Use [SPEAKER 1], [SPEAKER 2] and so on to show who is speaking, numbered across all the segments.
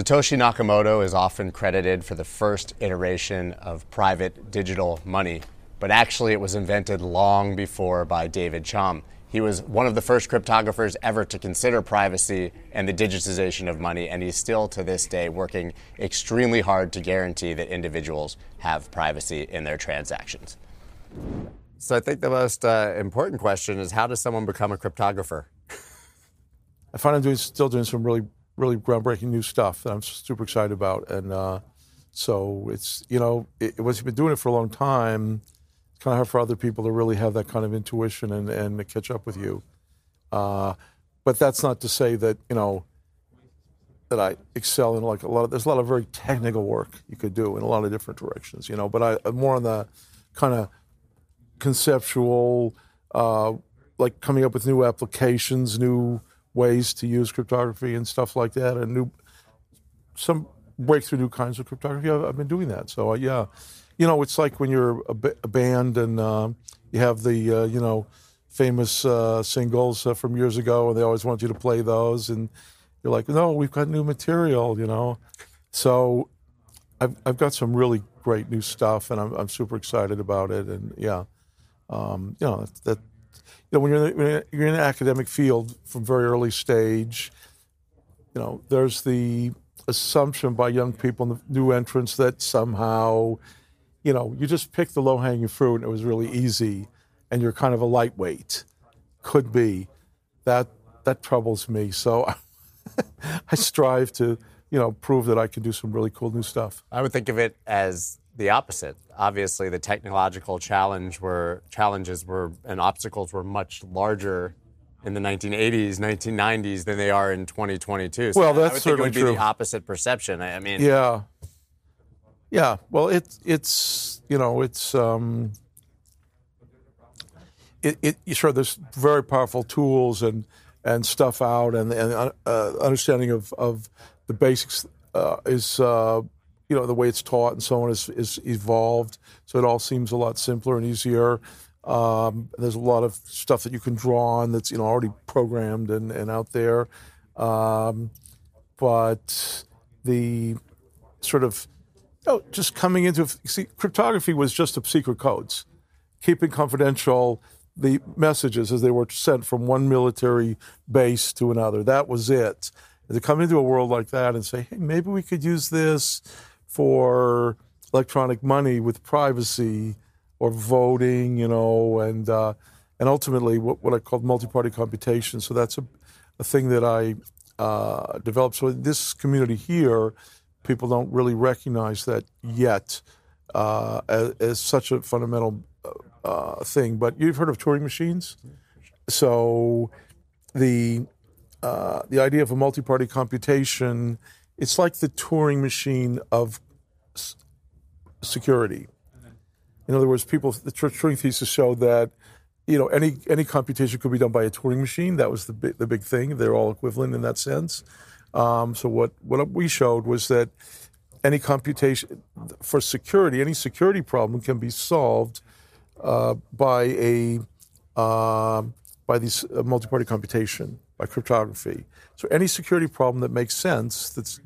[SPEAKER 1] That's.
[SPEAKER 2] Satoshi Nakamoto is often credited for the first iteration of private digital money, but actually it was invented long before by David Chaum. He was one of the first cryptographers ever to consider privacy and the digitization of money, and he's still to this day working extremely hard to guarantee that individuals have privacy in their transactions. So I think the most uh, important question is how does someone become a cryptographer?
[SPEAKER 3] I find I'm doing, still doing some really, really groundbreaking new stuff that I'm super excited about, and uh, so it's you know, it, once you've been doing it for a long time, it's kind of hard for other people to really have that kind of intuition and, and catch up with you. Uh, but that's not to say that you know that I excel in like a lot of there's a lot of very technical work you could do in a lot of different directions, you know. But I, am more on the kind of conceptual, uh, like coming up with new applications, new ways to use cryptography and stuff like that, and new some breakthrough new kinds of cryptography. I've, I've been doing that, so uh, yeah you know, it's like when you're a, a band and uh, you have the, uh, you know, famous uh, singles uh, from years ago, and they always want you to play those, and you're like, no, we've got new material, you know. So I've, I've got some really great new stuff, and I'm, I'm super excited about it, and yeah, um, you know, that, you know, when you're, when you're in an academic field from very early stage, you know, there's the assumption by young people, in the new entrants, that somehow you know, you just pick the low hanging fruit and it was really easy and you're kind of a lightweight. Could be. That that troubles me. So I strive to, you know, prove that I can do some really cool new stuff.
[SPEAKER 2] I would think of it as the opposite. Obviously, the technological challenge were challenges were and obstacles were much larger in the 1980s, 1990s than they are in 2022.
[SPEAKER 3] So well, that's
[SPEAKER 2] I would
[SPEAKER 3] certainly
[SPEAKER 2] think it would be
[SPEAKER 3] true.
[SPEAKER 2] the opposite perception. I mean,
[SPEAKER 3] yeah, yeah, well, it's it's you know it's um, it, it sure there's very powerful tools and and stuff out and and uh, understanding of of the basics uh, is uh, you know the way it's taught and so on is is evolved so it all seems a lot simpler and easier. Um, there's a lot of stuff that you can draw on that's you know already programmed and, and out there, um, but the sort of oh, just coming into see, cryptography was just a secret codes, keeping confidential the messages as they were sent from one military base to another. That was it. To come into a world like that and say, hey, maybe we could use this for electronic money with privacy or voting, you know, and uh, and ultimately what, what I called multi-party computation. So that's a, a thing that I uh, developed. So this community here people don't really recognize that yet uh, as, as, such a fundamental uh, thing. But you've heard of Turing machines, so the uh, the idea of a multi-party computation, it's like the Turing machine of security. In other words, people the Turing thesis showed that you know any any computation could be done by a Turing machine. That was the big, the big thing. They're all equivalent in that sense. Um, so what what we showed was that any computation for security, any security problem can be solved uh, by a uh, by these uh, multi-party computation by cryptography. So any security problem that makes sense that's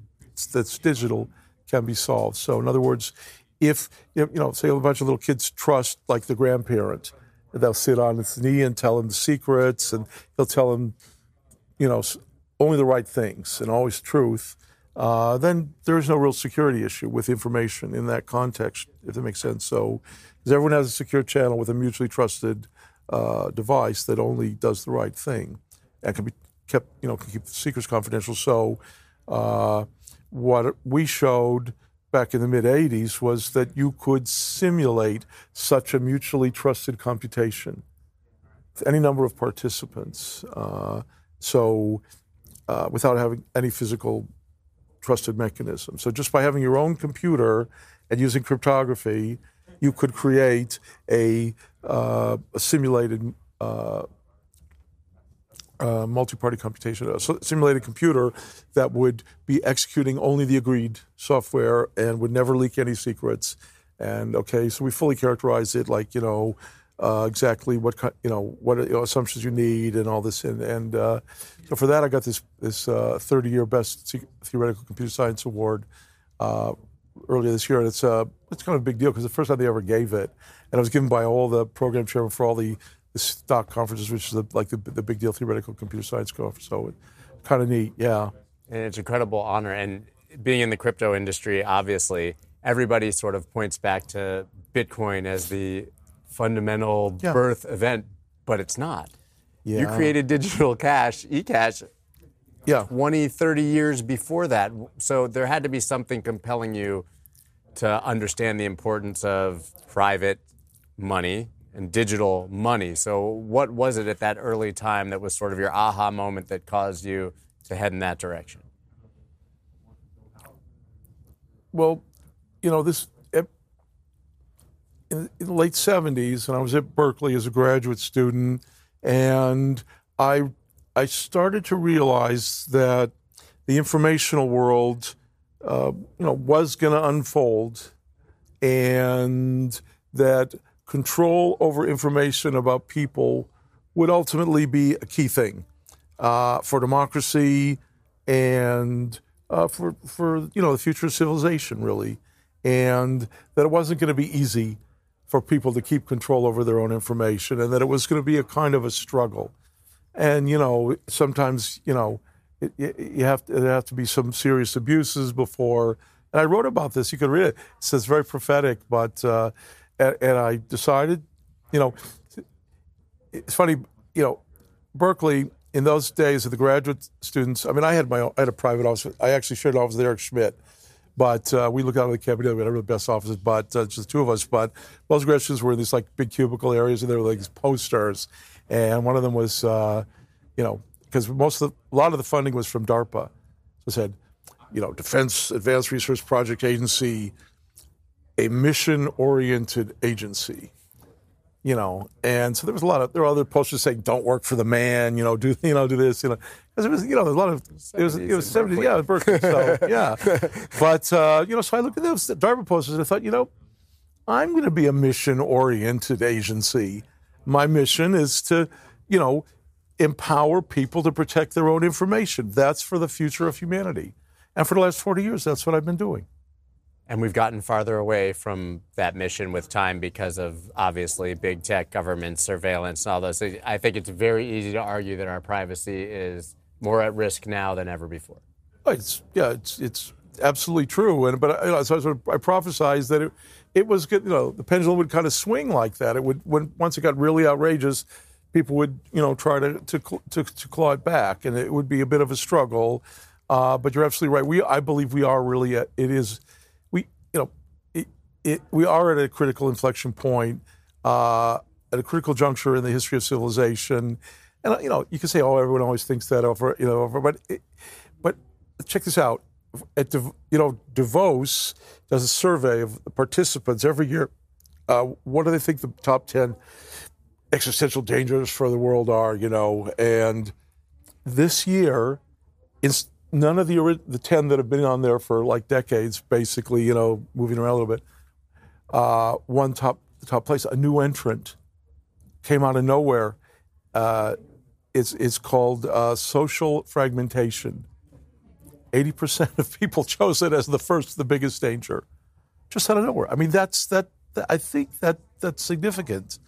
[SPEAKER 3] that's digital can be solved. So in other words, if you know, say a bunch of little kids trust like the grandparent, they'll sit on his knee and tell him the secrets, and he'll tell him, you know, only the right things and always truth, uh, then there is no real security issue with information in that context, if that makes sense. So, because everyone has a secure channel with a mutually trusted uh, device that only does the right thing and can be kept, you know, can keep the secrets confidential. So, uh, what we showed back in the mid 80s was that you could simulate such a mutually trusted computation with any number of participants. Uh, so, uh, without having any physical trusted mechanism. So just by having your own computer and using cryptography, you could create a, uh, a simulated uh, uh, multi-party computation, a simulated computer that would be executing only the agreed software and would never leak any secrets. And okay, so we fully characterize it like you know uh, exactly what you know what you know, assumptions you need and all this. And, and uh, so for that, I got this this 30 year best theoretical computer science award earlier this year. And it's uh, it's kind of a big deal because the first time they ever gave it, and it was given by all the program chairman for all the, the STOC conferences, which is the, like the, the big deal theoretical computer science conference. So it, kind of neat, yeah.
[SPEAKER 2] And it's an incredible honor. And being in the crypto industry, obviously, everybody sort of points back to Bitcoin as the fundamental yeah. birth event, but it's not. Yeah. You created digital cash, eCash,
[SPEAKER 3] yeah.
[SPEAKER 2] 20, 30 years before that. So there had to be something compelling you to understand the importance of private money and digital money. So what was it at that early time that was sort of your aha moment that caused you to head in that direction?
[SPEAKER 3] Well, you know, this in, the late 70s, and I was at Berkeley as a graduate student, and I I started to realize that the informational world, uh, you know, was going to unfold, and that control over information about people would ultimately be a key thing uh, for democracy and uh, for for you know the future of civilization, really, and that it wasn't going to be easy for people to keep control over their own information, and that it was going to be a kind of a struggle and you know sometimes you know it, you have to, there have to be some serious abuses before. And I wrote about this. You can read it. It says very prophetic, but uh, and, and I decided, you know, it's funny, you know, Berkeley in those days of the graduate students. I mean, I had my own, I had a private office. I actually shared an office with Eric Schmidt, but uh, we looked out of the cabinet. We had the best offices, but uh, just two of us. But most graduate students were in these like big cubicle areas, and there were like these posters and one of them was, uh, you know, because most of the, a lot of the funding was from DARPA. So it said, you know, Defense Advanced Research Project Agency, a mission-oriented agency. You know, and so there was a lot of there were other posters saying "Don't work for the man," you know, do you know do this, you know, because it was you know there's a lot of it was it was seventies, yeah, Berkeley, so yeah, but uh, you know, so I looked at those DARPA posters and I thought, you know, I'm going to be a mission-oriented agency my mission is to, you know, empower people to protect their own information. That's for the future of humanity. And for the last 40 years, that's what I've been doing.
[SPEAKER 2] And we've gotten farther away from that mission with time because of obviously big tech, government surveillance, and all those things. I think it's very easy to argue that our privacy is more at risk now than ever before.
[SPEAKER 3] It's, yeah, it's, it's absolutely true. And but you know, so I, I prophesized that it, it was. You know, the pendulum would kind of swing like that. It would when once it got really outrageous, people would you know try to to to, to claw it back, and it would be a bit of a struggle. Uh, but you're absolutely right. We I believe we are really at, it is it, we are at a critical inflection point. Uh, at a critical juncture in the history of civilization, and you know you can say, "Oh, everyone always thinks that over," you know, over, but it, but check this out at you know Davos does a survey of the participants every year. Uh, what do they think the top ten existential dangers for the world are? You know, and this year, it's none of the the ten that have been on there for like decades, basically, you know, moving around a little bit. Uh, one top top place, a new entrant came out of nowhere. Uh, it's it's called uh, social fragmentation 80% of people chose it as the first, the biggest danger, just out of nowhere. I mean, that's that. that I think that that's significant.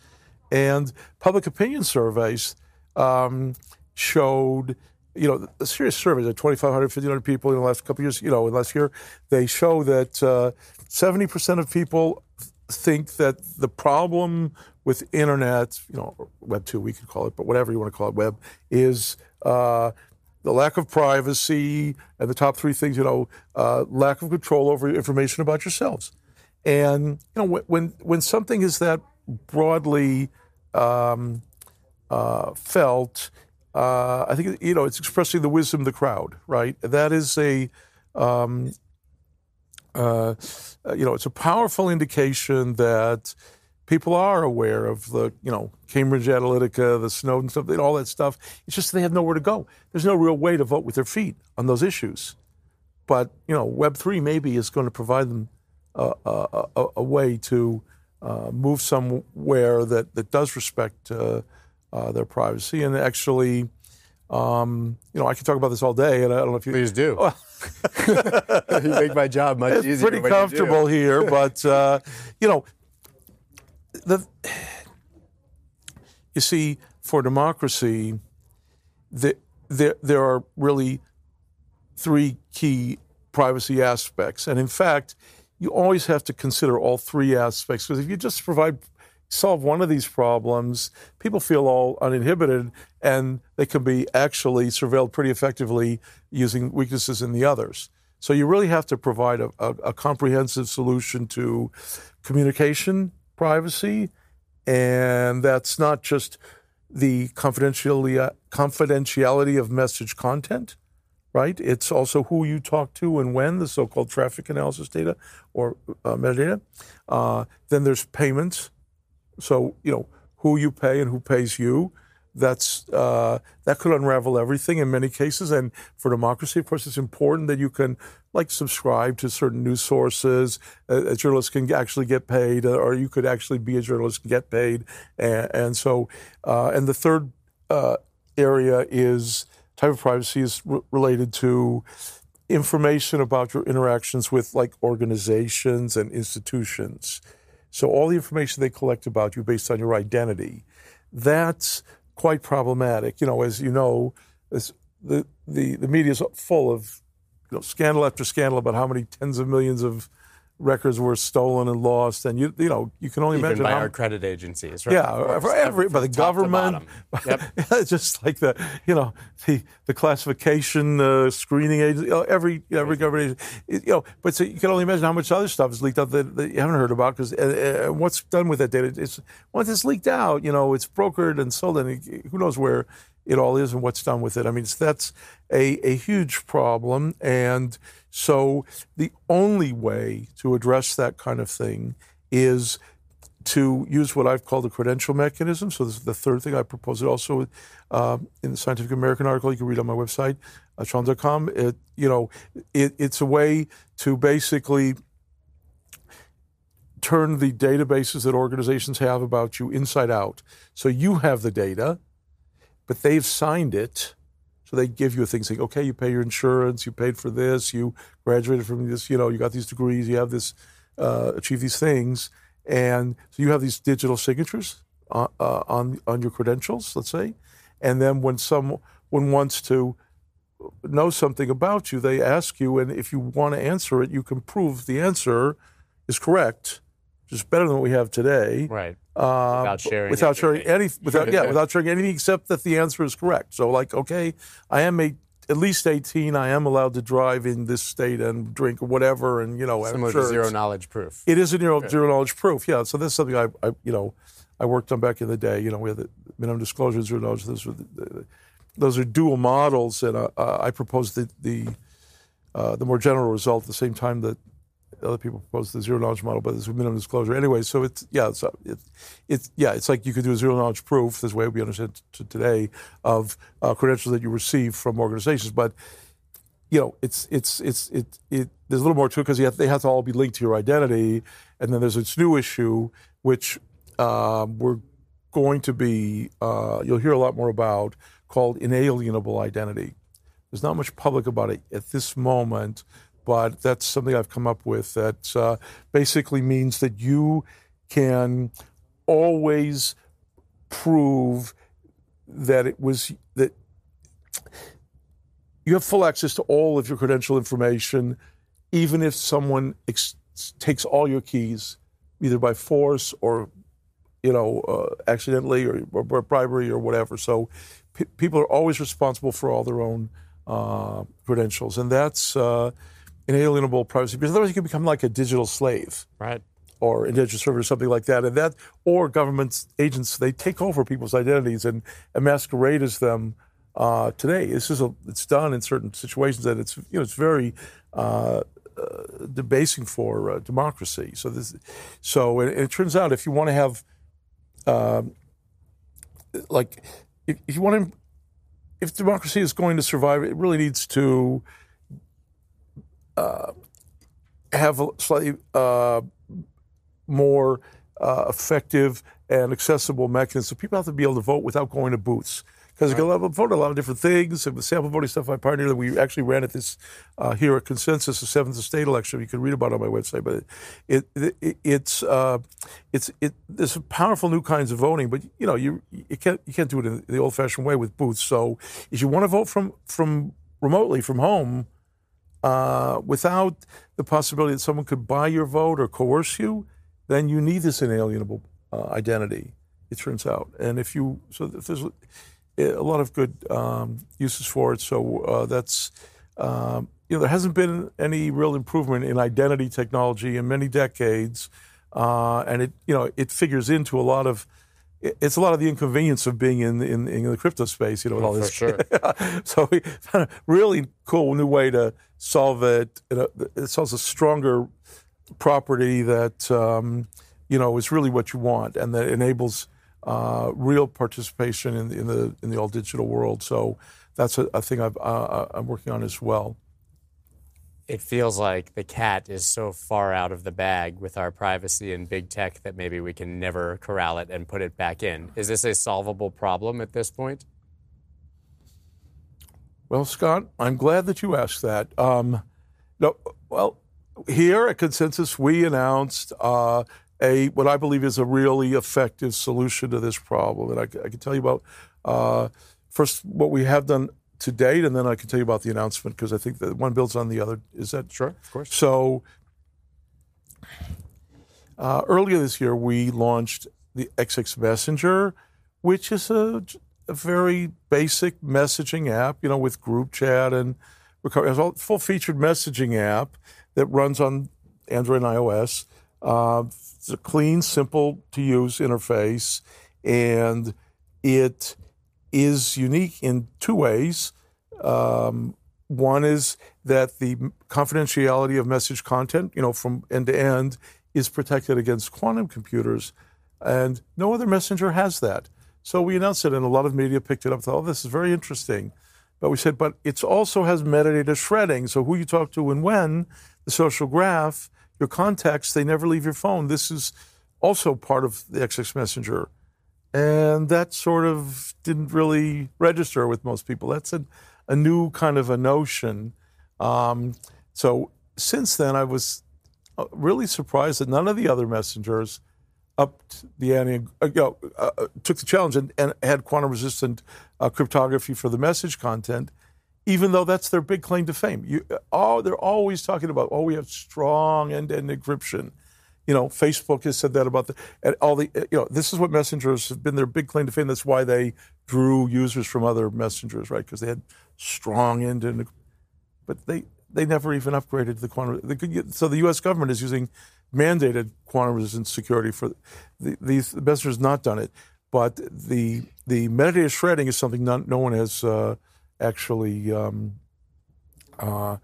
[SPEAKER 3] And public opinion surveys um, showed, you know, the serious surveys of 2,500, 1,500 people in the last couple years, you know, in last year, they show that uh, 70% of people think that the problem with internet, you know, Web 2, we could call it, but whatever you want to call it, web, is uh, the lack of privacy, and the top three things, you know, uh, lack of control over information about yourselves. And you know, when when something is that broadly um, uh, felt, uh, I think you know it's expressing the wisdom of the crowd, right? That is a um, uh, you know, it's a powerful indication that people are aware of the, you know, Cambridge Analytica, the Snowden stuff, all that stuff. It's just they have nowhere to go. There's no real way to vote with their feet on those issues. But you know, Web three maybe is going to provide them a, a, a, a way to uh, move somewhere that, that does respect uh, their privacy and actually. Um, you know, I can talk about this all day, and I don't know if you
[SPEAKER 2] please do. you make my job much
[SPEAKER 3] it's
[SPEAKER 2] easier.
[SPEAKER 3] pretty comfortable here, but uh, you know, the you see, for democracy, the, there there are really three key privacy aspects, and in fact, you always have to consider all three aspects because if you just provide solve one of these problems, people feel all uninhibited and they can be actually surveilled pretty effectively using weaknesses in the others. So you really have to provide a, a, a comprehensive solution to communication privacy, and that's not just the confidentiality, confidentiality of message content, right? It's also who you talk to and when, the so called traffic analysis data or uh, metadata. Uh, then there's payments. So, you know, who you pay and who pays you. That's uh, that could unravel everything in many cases. And for democracy, of course, it's important that you can like subscribe to certain news sources. A, a journalist can actually get paid, or you could actually be a journalist and get paid. And, and so, uh, and the third uh, area is type of privacy is r- related to information about your interactions with like organizations and institutions. So all the information they collect about you based on your identity, that's quite problematic. You know, as you know, the the the media is full of you know, scandal after scandal about how many tens of millions of records were stolen and lost, and you you know you can only
[SPEAKER 2] Even
[SPEAKER 3] imagine
[SPEAKER 2] by
[SPEAKER 3] how,
[SPEAKER 2] our credit agencies, right?
[SPEAKER 3] yeah, for every, by the
[SPEAKER 2] to
[SPEAKER 3] government.
[SPEAKER 2] Yep.
[SPEAKER 3] just like the, you know, the the classification uh, screening agency, you know, every every government, agency, you know. But so you can only imagine how much other stuff is leaked out that, that you haven't heard about because uh, uh, what's done with that data? It's once it's leaked out, you know, it's brokered and sold, and who knows where it all is and what's done with it. I mean, that's a a huge problem, and so the only way to address that kind of thing is to use what I've called the credential mechanism. So this is the third thing I propose it also uh, in the Scientific American article you can read on my website, uh, chaum.com. It, you know, it, it's a way to basically turn the databases that organizations have about you inside out. So you have the data, but they've signed it. So they give you a thing saying, okay, you pay your insurance, you paid for this, you graduated from this, you know, you got these degrees, you have this, uh, achieve these things. And so you have these digital signatures uh, uh, on on your credentials, let's say, and then when someone wants to know something about you, they ask you, and if you want to answer it, you can prove the answer is correct, which is better than what we have today.
[SPEAKER 2] Right.
[SPEAKER 3] Uh,
[SPEAKER 2] Without sharing
[SPEAKER 3] without sharing
[SPEAKER 2] anything.
[SPEAKER 3] any, without yeah, without sharing anything except that the answer is correct. So, like, okay, I am a, at least eighteen. I am allowed to drive in this state and drink or whatever, and you know, I'm
[SPEAKER 2] Similar
[SPEAKER 3] sure
[SPEAKER 2] to zero knowledge proof.
[SPEAKER 3] it is a zero knowledge proof, yeah. So this is something I, I, you know, I worked on back in the day. You know, we had the minimum disclosure, zero knowledge. Those were the, the, those are dual models, and uh, uh, I proposed the the, uh, the more general result at the same time that other people propose the zero knowledge model, but it's a minimum disclosure anyway. So it's yeah, it's it's, it's yeah, it's like you could do a zero knowledge proof. This way we understand to today of uh, credentials that you receive from organizations, but you know, it's it's it's it, it there's a little more to it because they have to all be linked to your identity, and then there's this new issue which um, we're going to be uh, you'll hear a lot more about called inalienable identity. There's not much public about it at this moment, but that's something I've come up with that uh, basically means that you can always prove that it was that you have full access to all of your credential information, even if someone ex- takes all your keys, either by force or, you know, uh, accidentally or, or by bribery or whatever. So, pe people are always responsible for all their own uh, credentials, and that's uh, inalienable privacy. Because otherwise, you can become like a digital slave
[SPEAKER 2] Right.
[SPEAKER 3] or indentured server or something like that. And that, or government agents, they take over people's identities and, and masquerade as them uh, today. This is a, it's done in certain situations that it's, you know, it's very uh, uh, debasing for uh, democracy. So this, so it, it turns out if you want to have, um, like, if, if you want to, if democracy is going to survive, it really needs to uh, have a slightly uh, more uh, effective and accessible mechanism. So people have to be able to vote without going to booths because right. you can vote a lot of different things. And the sample voting stuff I pioneered, we actually ran at this uh, here at Consensus, the seventh state election. You can read about it on my website, but it, it, it it's uh, it's it. There's powerful new kinds of voting, but you know you you can't you can't do it in the old-fashioned way with booths. So if you want to vote from from remotely from home. Uh, without the possibility that someone could buy your vote or coerce you, then you need this inalienable uh, identity. It turns out, and if you so if there's a lot of good um, uses for it. So uh, that's um, you know there hasn't been any real improvement in identity technology in many decades, uh, and it you know it figures into a lot of it's a lot of the inconvenience of being in in, in the crypto space, you know, with all this.
[SPEAKER 2] For
[SPEAKER 3] sure. so we found a really cool new way to solve it. It solves a stronger property that um, you know is really what you want, and that enables uh, real participation in, in, the in the all digital world. So that's a, a thing i am uh, working on as well.
[SPEAKER 2] It feels like the cat is so far out of the bag with our privacy and big tech that maybe we can never corral it and put it back in. Is this a solvable problem at this point?
[SPEAKER 3] Well, Scott, I'm glad that you asked that. Um, no, well, here at Consensus, we announced uh, a what I believe is a really effective solution to this problem. And I, I can tell you about uh, first what we have done to date, and then I can tell you about the announcement because I think that one builds on the other. Is that
[SPEAKER 2] sure? Of course.
[SPEAKER 3] So uh, earlier this year, we launched the XX Messenger, which is a, a very basic messaging app, you know, with group chat and it's a full featured messaging app that runs on Android and iOS. Uh, it's a clean, simple to use interface, and it is unique in two ways. Um, one is that the confidentiality of message content, you know, from end to end, is protected against quantum computers, and no other messenger has that. So we announced it, and a lot of media picked it up. Thought, "Oh, this is very interesting." But we said, but it also has metadata shredding. So who you talk to and when, the social graph, your contacts, they never leave your phone. This is also part of the XX Messenger. And that sort of didn't really register with most people. That's a, a new kind of a notion. Um, so since then, I was uh, really surprised that none of the other messengers upped the ante, uh, you know, uh, uh, took the challenge and, and had quantum resistant uh, cryptography for the message content even though that's their big claim to fame. You, oh, they're always talking about, oh, we have strong end-to-end encryption. You know, Facebook has said that about the and all the. You know, this is what messengers have been their big claim to fame. That's why they drew users from other messengers, right? Because they had strong end-to-end. But they they never even upgraded the quantum. So the U.S. government is using mandated quantum resistant security for the, these. The messengers not done it, but the the metadata shredding is something not, no one has. Uh, actually um, uh,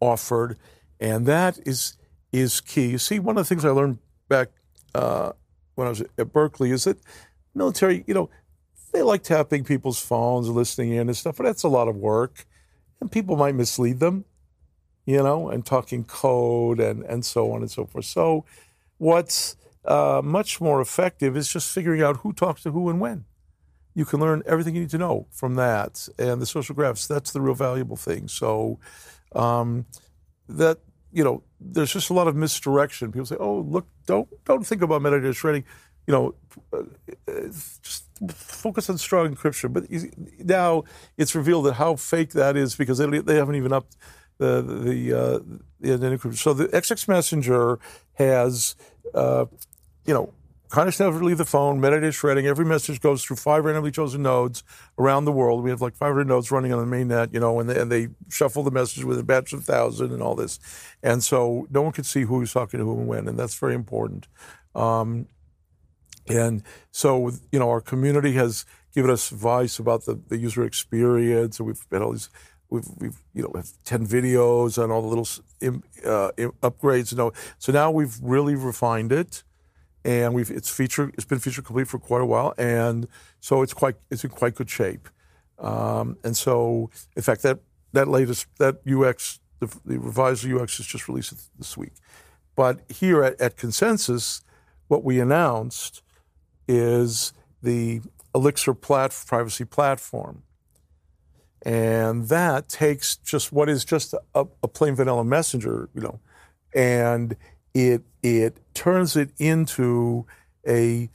[SPEAKER 3] offered, and that is is key. You see, one of the things I learned back uh, when I was at Berkeley is that military, you know, they like tapping people's phones, listening in and stuff, but that's a lot of work, and people might mislead them, you know, and talking code and and so on and so forth. So, what's uh, much more effective is just figuring out who talks to who and when you can learn everything you need to know from that. And the social graphs, that's the real valuable thing. So um, that, you know, there's just a lot of misdirection. People say, oh, look, don't, don't think about metadata shredding. You know, uh, just focus on strong encryption. But now it's revealed that how fake that is because they, they haven't even upped the the, uh, the encryption. So the XX Messenger has, uh, you know, Kindness never leave the phone, metadata shredding. Every message goes through five randomly chosen nodes around the world. We have like 500 nodes running on the main net, you know, and they, and they shuffle the message with a batch of thousand and all this. And so no one can see who's talking to who and when, and that's very important. Um, and so, you know, our community has given us advice about the, the user experience, and we've had all these we've, we've you know have 10 videos and all the little uh, upgrades know so now we've really refined it and we've it's feature it's been feature complete for quite a while, and so it's quite it's in quite good shape. Um, and so, in fact, that that latest that UX the, the revised UX is just released this week. But here at, at Consensus, what we announced is the Elixxir plat- privacy platform. And that takes just what is just a, a plain vanilla messenger, you know, and it it turns it into a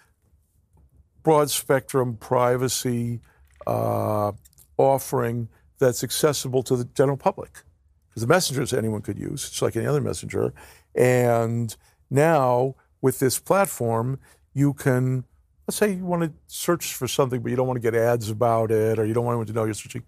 [SPEAKER 3] broad spectrum privacy uh, offering that's accessible to the general public. Because the messengers anyone could use, it's like any other messenger. And now with this platform, you can, let's say you want to search for something, but you don't want to get ads about it, or you don't want anyone to know you're searching.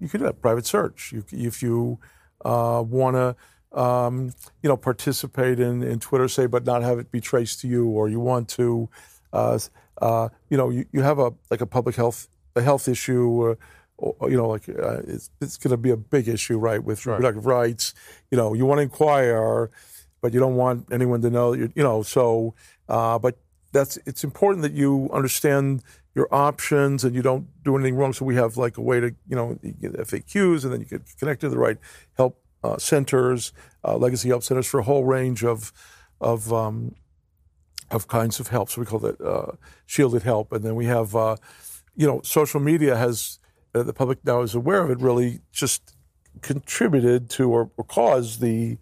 [SPEAKER 3] You could do a private search. You, if you uh, want to um, you know, participate in, in Twitter, say, but not have it be traced to you, or you want to, uh, uh, you know, you, you have a like a public health a health issue, uh, or, you know, like uh, it's, it's going to be a big issue, right, with right. reproductive rights. You know, you want to inquire, but you don't want anyone to know. You, you know, so uh, but that's it's important that you understand your options and you don't do anything wrong. So we have like a way to, you know, you get FAQs and then you get connected to the right help uh, centers, uh, legacy help centers for a whole range of of um, of kinds of help. So we call that uh, shielded help, and then we have uh, you know social media has uh, the public now is aware of it. Really, just contributed to or, or caused the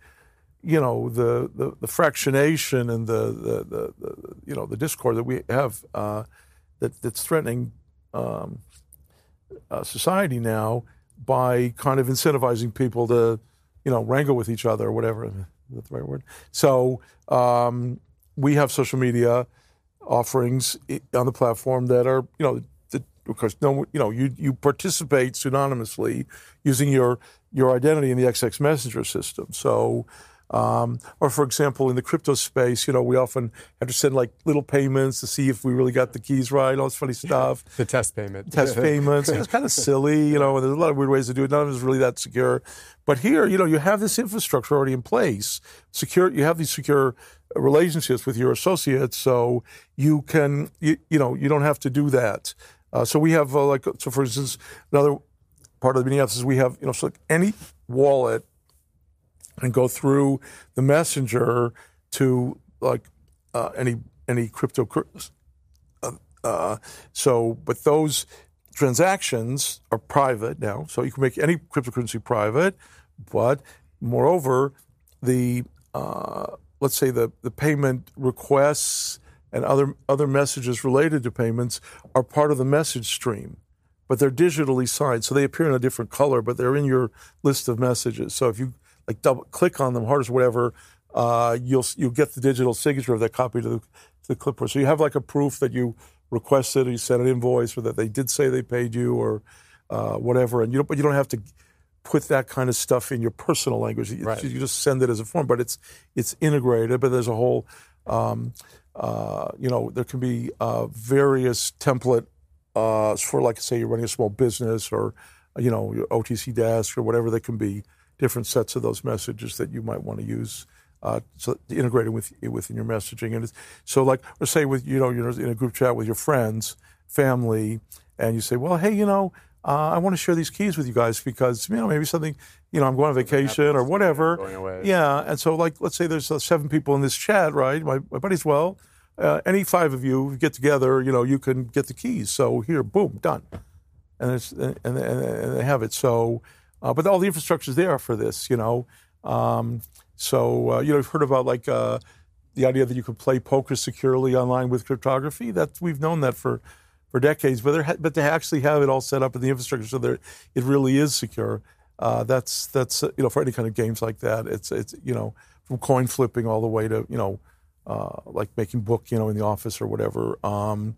[SPEAKER 3] you know the, the, the fractionation and the, the, the, the, you know the discord that we have uh, that that's threatening um, uh, society now by kind of incentivizing people to you know, wrangle with each other or whatever. Is that the right word? So um, we have social media offerings on the platform that are, you know, that, of course, no, you know, you you participate pseudonymously using your your identity in the XX Messenger system. So um, or, for example, in the crypto space, you know, we often have to send like little payments to see if we really got the keys right, all this funny stuff.
[SPEAKER 2] the test payment.
[SPEAKER 3] Test payments. it's kind of silly, you know, and there's a lot of weird ways to do it. None of it is really that secure. But here, you know, you have this infrastructure already in place. Secure, you have these secure relationships with your associates, so you can, you, you know, you don't have to do that. Uh, so we have, uh, like, so for instance, another part of the mini apps is we have, you know, so like any wallet and go through the messenger to like uh, any any crypto. Uh, uh, so, but those transactions are private now, so you can make any cryptocurrency private. But moreover, the uh, let's say the the payment requests and other other messages related to payments are part of the message stream but they're digitally signed, so they appear in a different color, but they're in your list of messages. So if you like double click on them hard as whatever, uh, you'll you'll get the digital signature of that copy to the, to the clipboard. So you have like a proof that you requested, or you sent an invoice, or that they did say they paid you, or uh, whatever. And you don't, but you don't have to put that kind of stuff in your personal language. Right. You just send it as a form, but it's it's integrated. But there's a whole, um, uh, you know, there can be uh, various template uh, for, like, say, you're running a small business or, you know, your OTC desk or whatever they can be different sets of those messages that you might want to use uh, so integrated with within your messaging. And so, like, let's say with you know you're in a group chat with your friends, family, and you say, well, hey, you know. Uh, I want to share these keys with you guys because you know maybe something you know I'm going on vacation or whatever. Yeah, and so like let's say there's uh, seven people in this chat, right? My, my buddies, well, uh, any five of you get together, you know, you can get the keys. So here, boom, done, and it's and, and, and they have it. So uh, but all the infrastructure is there for this, you know. Um, so uh, you know, you've heard about like uh, the idea that you could play poker securely online with cryptography. That we've known that for for decades, but ha- but to actually have it all set up in the infrastructure so that it really is secure. Uh, that's that's you know for any kind of games like that. It's it's you know from coin flipping all the way to you know uh, like making book you know in the office or whatever. Um,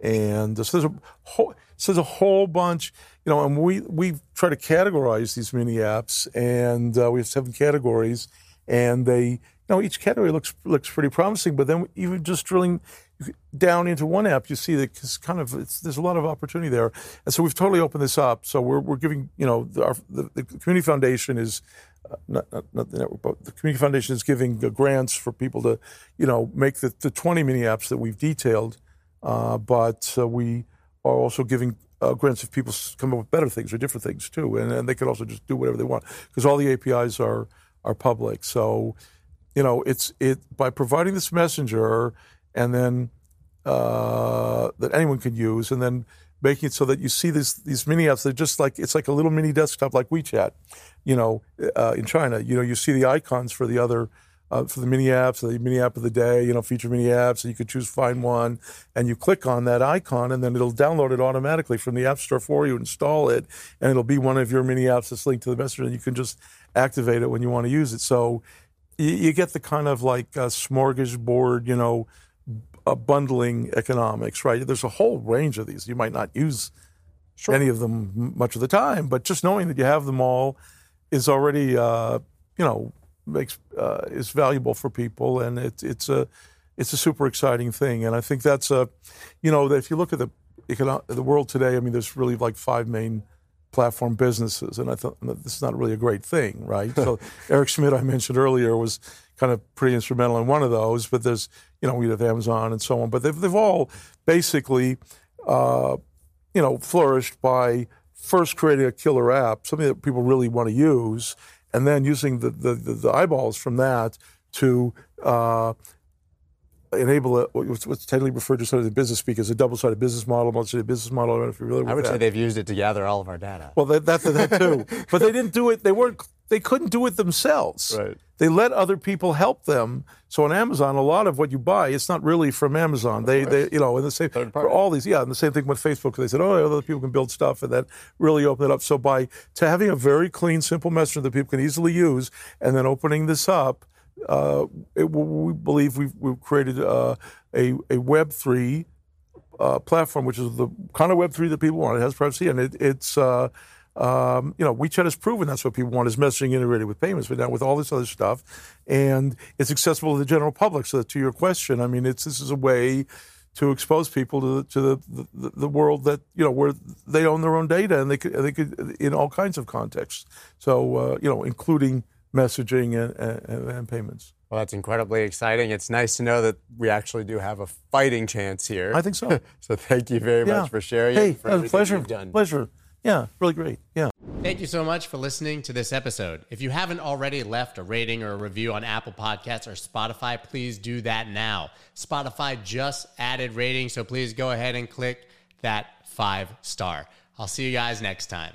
[SPEAKER 3] and so there's a whole so there's a whole bunch, you know, and we we try to categorize these mini apps, and uh, we have seven categories, and they, you know, each category looks looks pretty promising. But then even just drilling down into one app, you see that it's kind of it's, there's a lot of opportunity there, and so we've totally opened this up. So we're we're giving, you know, the, our, the, the community foundation is. Uh, not, not, not, the network, but the community foundation is giving grants for people to, you know, make the, the 20 mini apps that we've detailed. Uh, but uh, we are also giving uh, grants if people come up with better things or different things too, and, and they can also just do whatever they want because all the APIs are are public. So, you know, it's it by providing this messenger and then that anyone can use, and then making it so that you see these these mini apps. They're just like it's like a little mini desktop, like WeChat, you know, uh, in China. You know, you see the icons for the other. Uh, for the mini apps, the mini app of the day, you know, feature mini apps, and you could choose find one, and you click on that icon, and then it'll download it automatically from the App Store for you, install it, and it'll be one of your mini apps that's linked to the messenger, and you can just activate it when you want to use it. So you, you get the kind of like smorgasbord, you know, uh, bundling economics, right? There's a whole range of these. You might not use sure. any of them much of the time, but just knowing that you have them all is already, uh, you know, makes uh, is valuable for people, and it's it's a it's a super exciting thing. And I think that's a, you know, if you look at the the world today, I mean, there's really like five main platform businesses, and I thought this is not really a great thing, right? so Eric Schmidt, I mentioned earlier, was kind of pretty instrumental in one of those, but there's you know we have Amazon and so on, but they've they've all basically uh, you know flourished by first creating a killer app, something that people really want to use, and then using the the, the eyeballs from that to uh, enable a, what's, what's technically referred to sort of the business speak as a double-sided business model, multi-sided business model. I don't know if familiar with
[SPEAKER 2] I would
[SPEAKER 3] that.
[SPEAKER 2] say they've used it to gather all of our data.
[SPEAKER 3] Well, that, that, that too. but they didn't do it. They weren't. They couldn't do it themselves.
[SPEAKER 2] Right.
[SPEAKER 3] They let other people help them. So on Amazon, a lot of what you buy, it's not really from Amazon. They, they, you know, and the same for all these. Yeah, and the same thing with Facebook. They said, oh, other people can build stuff, and that really opened it up. So by to having a very clean, simple messenger that people can easily use, and then opening this up uh, it, we believe we've, we've created uh, a, a Web three uh, platform, which is the kind of Web three that people want. It has privacy, and it, it's uh, um, you know WeChat has proven that's what people want is messaging integrated with payments, but now with all this other stuff, and it's accessible to the general public. So to your question, I mean, it's this is a way to expose people to, the, to the, the, the, world that you know where they own their own data and they could they could in all kinds of contexts. So uh, you know, including messaging and, and, and, payments.
[SPEAKER 2] Well, that's incredibly exciting. It's nice to know that we actually do have a fighting chance here.
[SPEAKER 3] I think so.
[SPEAKER 2] so thank you very
[SPEAKER 3] yeah.
[SPEAKER 2] much for sharing.
[SPEAKER 3] Hey,
[SPEAKER 2] for
[SPEAKER 3] it pleasure. Pleasure. Yeah, really great. Yeah.
[SPEAKER 1] Thank you so much for listening to this episode. If you haven't already left a rating or a review on Apple Podcasts or Spotify, please do that now. Spotify just added ratings, so please go ahead and click that five star. I'll see you guys next time.